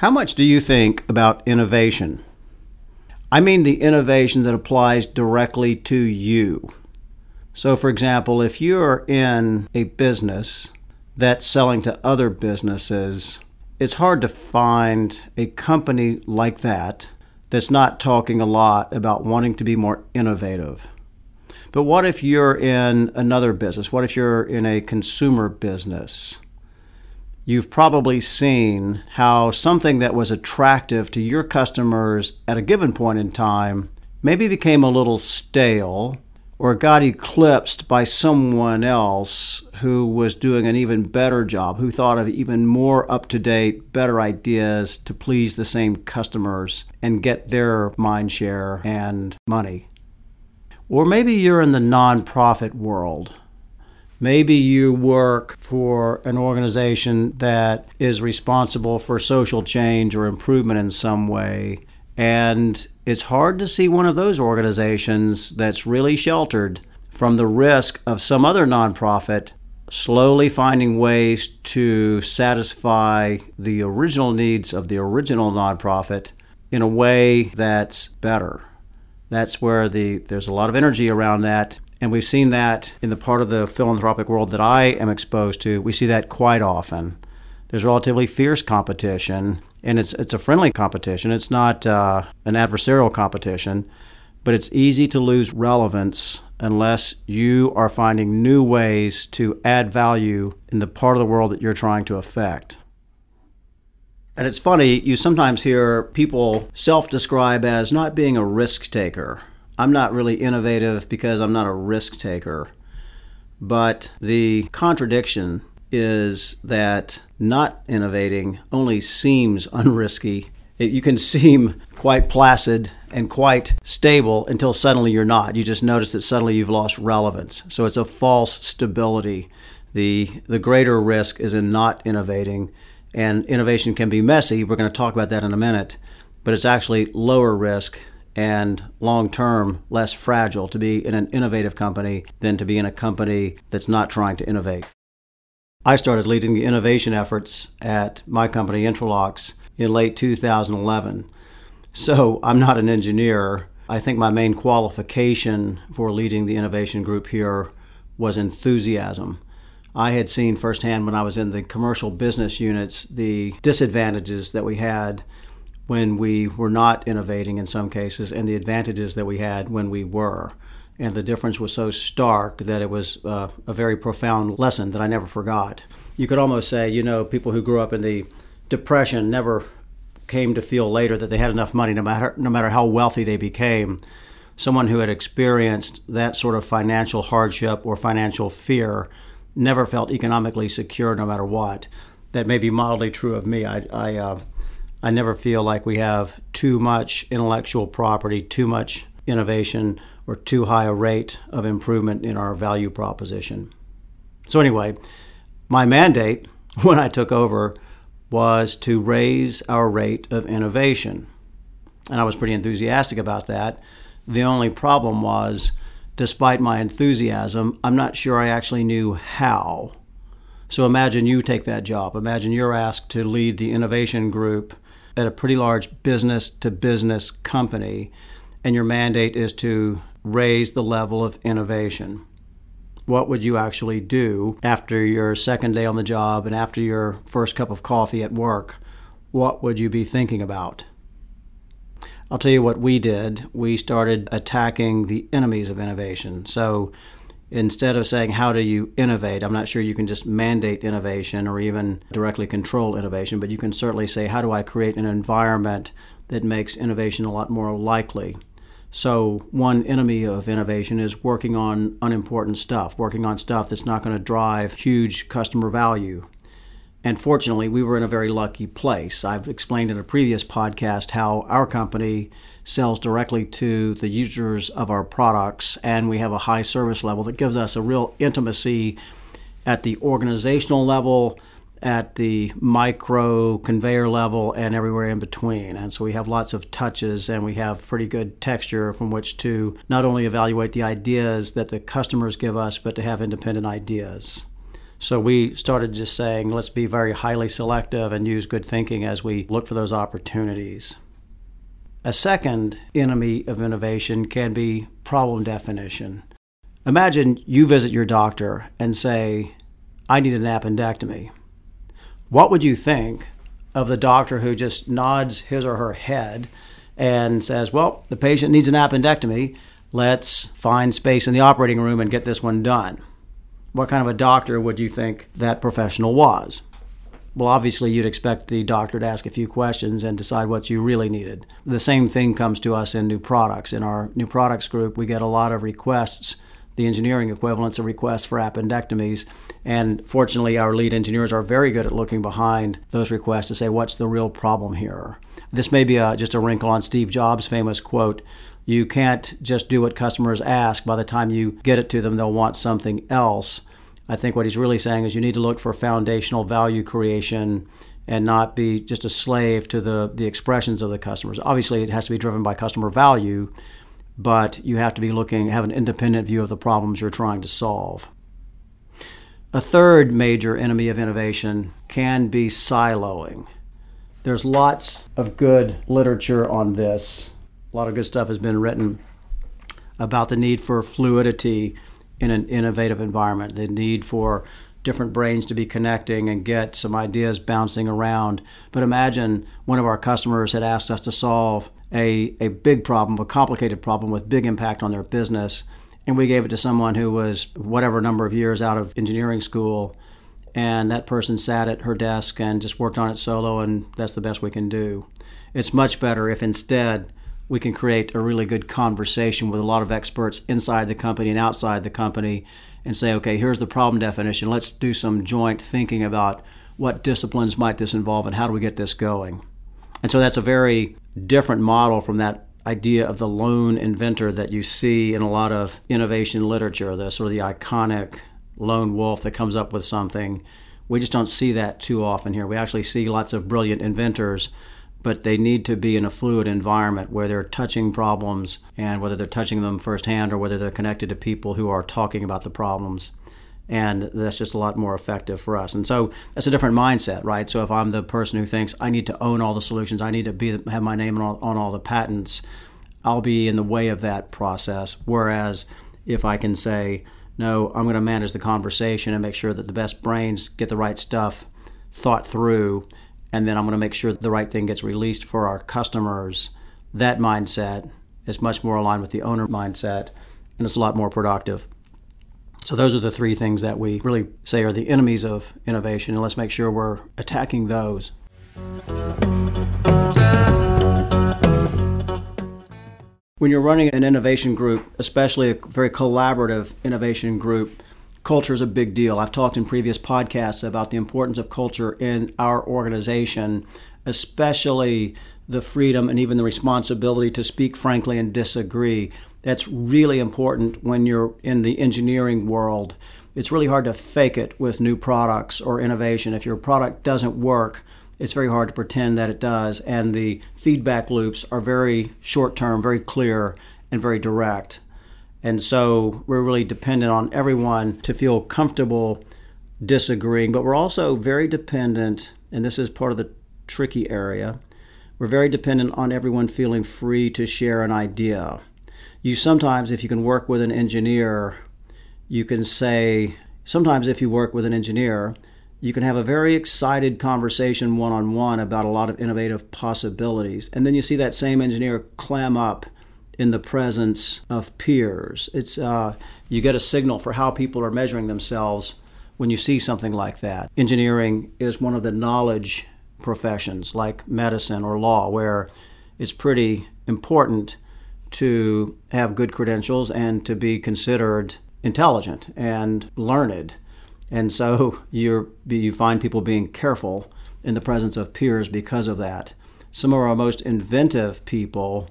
How much do you think about innovation? I mean the innovation that applies directly to you. So, for example, if you're in a business that's selling to other businesses, it's hard to find a company like that that's not talking a lot about wanting to be more innovative. But what if you're in another business? What if you're in a consumer business? You've probably seen how something that was attractive to your customers at a given point in time maybe became a little stale or got eclipsed by someone else who was doing an even better job, who thought of even more up to date, better ideas to please the same customers and get their mind share and money. Or maybe you're in the nonprofit world. Maybe you work for an organization that is responsible for social change or improvement in some way. And it's hard to see one of those organizations that's really sheltered from the risk of some other nonprofit slowly finding ways to satisfy the original needs of the original nonprofit in a way that's better. That's where the there's a lot of energy around that and we've seen that in the part of the philanthropic world that I am exposed to. We see that quite often. There's relatively fierce competition and it's it's a friendly competition. It's not uh, an adversarial competition, but it's easy to lose relevance unless you are finding new ways to add value in the part of the world that you're trying to affect. And it's funny, you sometimes hear people self describe as not being a risk taker. I'm not really innovative because I'm not a risk taker. But the contradiction is that not innovating only seems unrisky. It, you can seem quite placid and quite stable until suddenly you're not. You just notice that suddenly you've lost relevance. So it's a false stability. The, the greater risk is in not innovating, and innovation can be messy. We're going to talk about that in a minute, but it's actually lower risk and long term less fragile to be in an innovative company than to be in a company that's not trying to innovate. I started leading the innovation efforts at my company, Intralox, in late 2011. So I'm not an engineer. I think my main qualification for leading the innovation group here was enthusiasm. I had seen firsthand when I was in the commercial business units the disadvantages that we had when we were not innovating in some cases and the advantages that we had when we were and the difference was so stark that it was uh, a very profound lesson that I never forgot. You could almost say, you know, people who grew up in the Depression never came to feel later that they had enough money, no matter no matter how wealthy they became. Someone who had experienced that sort of financial hardship or financial fear never felt economically secure, no matter what. That may be mildly true of me. I I, uh, I never feel like we have too much intellectual property, too much innovation or too high a rate of improvement in our value proposition. So, anyway, my mandate when I took over was to raise our rate of innovation. And I was pretty enthusiastic about that. The only problem was, despite my enthusiasm, I'm not sure I actually knew how. So imagine you take that job. Imagine you're asked to lead the innovation group at a pretty large business to business company, and your mandate is to raise the level of innovation? What would you actually do after your second day on the job and after your first cup of coffee at work? What would you be thinking about? I'll tell you what we did. We started attacking the enemies of innovation. So instead of saying, How do you innovate? I'm not sure you can just mandate innovation or even directly control innovation, but you can certainly say, How do I create an environment that makes innovation a lot more likely? So, one enemy of innovation is working on unimportant stuff, working on stuff that's not going to drive huge customer value. And fortunately, we were in a very lucky place. I've explained in a previous podcast how our company sells directly to the users of our products, and we have a high service level that gives us a real intimacy at the organizational level at the micro conveyor level and everywhere in between. And so we have lots of touches and we have pretty good texture from which to not only evaluate the ideas that the customers give us, but to have independent ideas. So we started just saying, let's be very highly selective and use good thinking as we look for those opportunities. A second enemy of innovation can be problem definition. Imagine you visit your doctor and say, I need an appendectomy. What would you think of the doctor who just nods his or her head and says, Well, the patient needs an appendectomy. Let's find space in the operating room and get this one done? What kind of a doctor would you think that professional was? Well, obviously, you'd expect the doctor to ask a few questions and decide what you really needed. The same thing comes to us in new products. In our new products group, we get a lot of requests, the engineering equivalents of requests for appendectomies. And fortunately, our lead engineers are very good at looking behind those requests to say, what's the real problem here? This may be a, just a wrinkle on Steve Jobs' famous quote you can't just do what customers ask. By the time you get it to them, they'll want something else. I think what he's really saying is you need to look for foundational value creation and not be just a slave to the, the expressions of the customers. Obviously, it has to be driven by customer value, but you have to be looking, have an independent view of the problems you're trying to solve. A third major enemy of innovation can be siloing. There's lots of good literature on this a lot of good stuff has been written about the need for fluidity in an innovative environment, the need for different brains to be connecting and get some ideas bouncing around. But imagine one of our customers had asked us to solve a, a big problem, a complicated problem with big impact on their business. And we gave it to someone who was whatever number of years out of engineering school. And that person sat at her desk and just worked on it solo, and that's the best we can do. It's much better if instead we can create a really good conversation with a lot of experts inside the company and outside the company and say, okay, here's the problem definition. Let's do some joint thinking about what disciplines might this involve and how do we get this going. And so that's a very different model from that idea of the lone inventor that you see in a lot of innovation literature, the sort of the iconic lone wolf that comes up with something. We just don't see that too often here. We actually see lots of brilliant inventors but they need to be in a fluid environment where they're touching problems and whether they're touching them firsthand or whether they're connected to people who are talking about the problems. And that's just a lot more effective for us. And so that's a different mindset, right? So if I'm the person who thinks I need to own all the solutions, I need to be have my name on all, on all the patents, I'll be in the way of that process. Whereas if I can say, no, I'm going to manage the conversation and make sure that the best brains get the right stuff thought through and then I'm going to make sure the right thing gets released for our customers. That mindset is much more aligned with the owner mindset, and it's a lot more productive. So, those are the three things that we really say are the enemies of innovation, and let's make sure we're attacking those. When you're running an innovation group, especially a very collaborative innovation group, culture is a big deal. I've talked in previous podcasts about the importance of culture in our organization, especially the freedom and even the responsibility to speak frankly and disagree. That's really important when you're in the engineering world. It's really hard to fake it with new products or innovation. If your product doesn't work, it's very hard to pretend that it does. And the feedback loops are very short term, very clear, and very direct. And so we're really dependent on everyone to feel comfortable disagreeing, but we're also very dependent, and this is part of the tricky area, we're very dependent on everyone feeling free to share an idea. You sometimes, if you can work with an engineer, you can say, sometimes if you work with an engineer, you can have a very excited conversation one on one about a lot of innovative possibilities. And then you see that same engineer clam up in the presence of peers. It's uh, you get a signal for how people are measuring themselves when you see something like that. Engineering is one of the knowledge professions, like medicine or law, where it's pretty important to have good credentials and to be considered intelligent and learned. And so you you find people being careful in the presence of peers because of that. Some of our most inventive people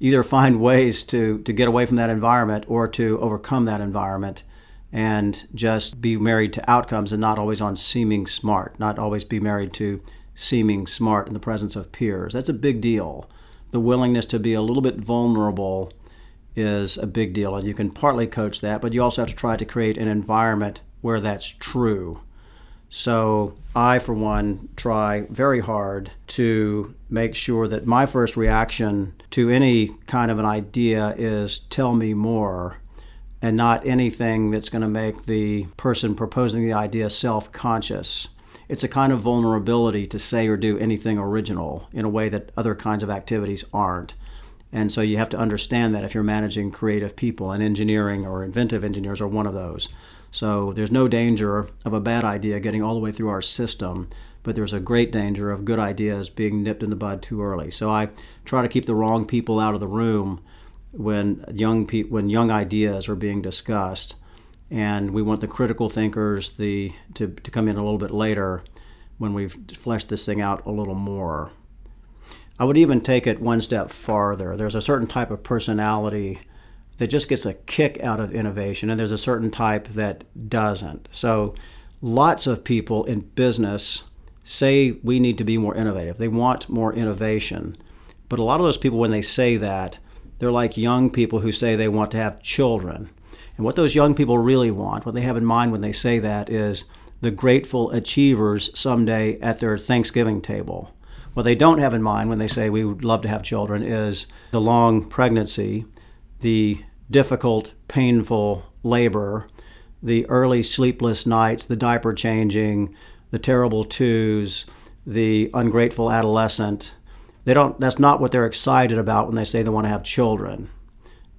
either find ways to, to get away from that environment or to overcome that environment and just be married to outcomes and not always on seeming smart, not always be married to seeming smart in the presence of peers. That's a big deal. The willingness to be a little bit vulnerable is a big deal, and you can partly coach that, but you also have to try to create an environment where that's true. So I, for one, try very hard to make sure that my first reaction to any kind of an idea is tell me more and not anything that's going to make the person proposing the idea self conscious. It's a kind of vulnerability to say or do anything original in a way that other kinds of activities aren't. And so you have to understand that if you're managing creative people, and engineering or inventive engineers are one of those. So there's no danger of a bad idea getting all the way through our system, but there's a great danger of good ideas being nipped in the bud too early. So I try to keep the wrong people out of the room when young pe- when young ideas are being discussed, and we want the critical thinkers the to, to come in a little bit later when we've fleshed this thing out a little more. I would even take it one step farther. There's a certain type of personality that just gets a kick out of innovation, and there's a certain type that doesn't. So, lots of people in business say we need to be more innovative. They want more innovation. But a lot of those people, when they say that, they're like young people who say they want to have children. And what those young people really want, what they have in mind when they say that, is the grateful achievers someday at their Thanksgiving table. What they don't have in mind when they say we would love to have children is the long pregnancy, the difficult, painful labor, the early sleepless nights, the diaper changing, the terrible twos, the ungrateful adolescent. They don't. That's not what they're excited about when they say they want to have children.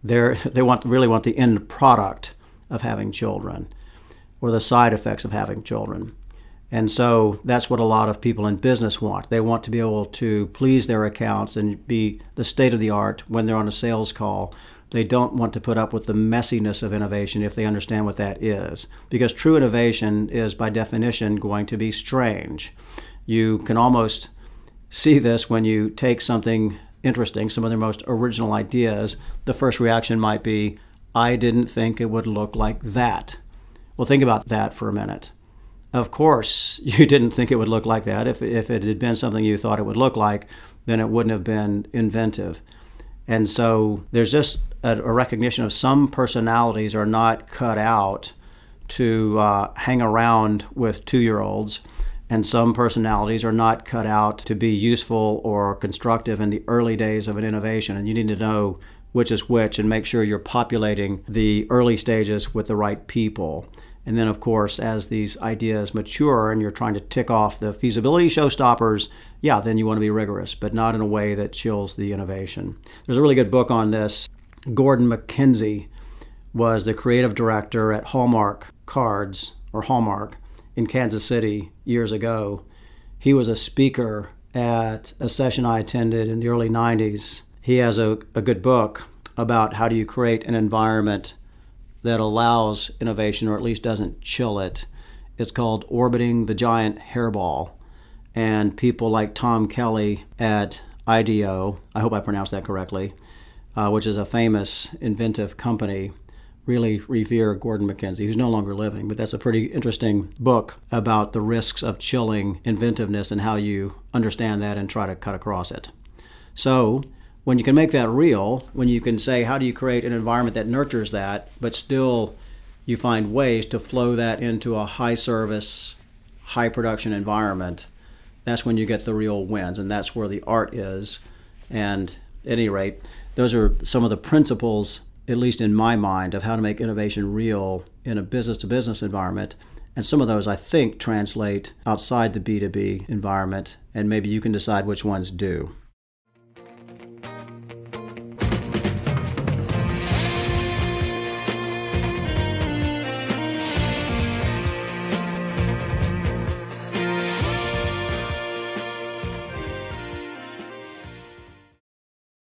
They're, they want really want the end product of having children, or the side effects of having children. And so that's what a lot of people in business want. They want to be able to please their accounts and be the state of the art when they're on a sales call they don't want to put up with the messiness of innovation if they understand what that is. Because true innovation is, by definition, going to be strange. You can almost see this when you take something interesting, some of their most original ideas. The first reaction might be, I didn't think it would look like that. Well, think about that for a minute. Of course, you didn't think it would look like that. If, if it had been something you thought it would look like, then it wouldn't have been inventive. And so there's just a, a recognition of some personalities are not cut out to uh, hang around with two year olds, and some personalities are not cut out to be useful or constructive in the early days of an innovation. And you need to know which is which and make sure you're populating the early stages with the right people. And then, of course, as these ideas mature and you're trying to tick off the feasibility showstoppers, yeah, then you want to be rigorous, but not in a way that chills the innovation. There's a really good book on this. Gordon MacKenzie was the creative director at Hallmark Cards, or Hallmark, in Kansas City years ago. He was a speaker at a session I attended in the early 90s. He has a, a good book about how do you create an environment that allows innovation or at least doesn't chill it. It's called Orbiting the Giant Hairball. And people like Tom Kelley at IDEO, I hope I pronounced that correctly, uh, which is a famous inventive company, really revere Gordon MacKenzie, who's no longer living. But that's a pretty interesting book about the risks of chilling inventiveness and how you understand that and try to cut across it. So, when you can make that real, when you can say, how do you create an environment that nurtures that, but still you find ways to flow that into a high service, high production environment, that's when you get the real wins. And that's where the art is. And at any rate, those are some of the principles, at least in my mind, of how to make innovation real in a business to business environment. And some of those I think translate outside the B2B environment, and maybe you can decide which ones do.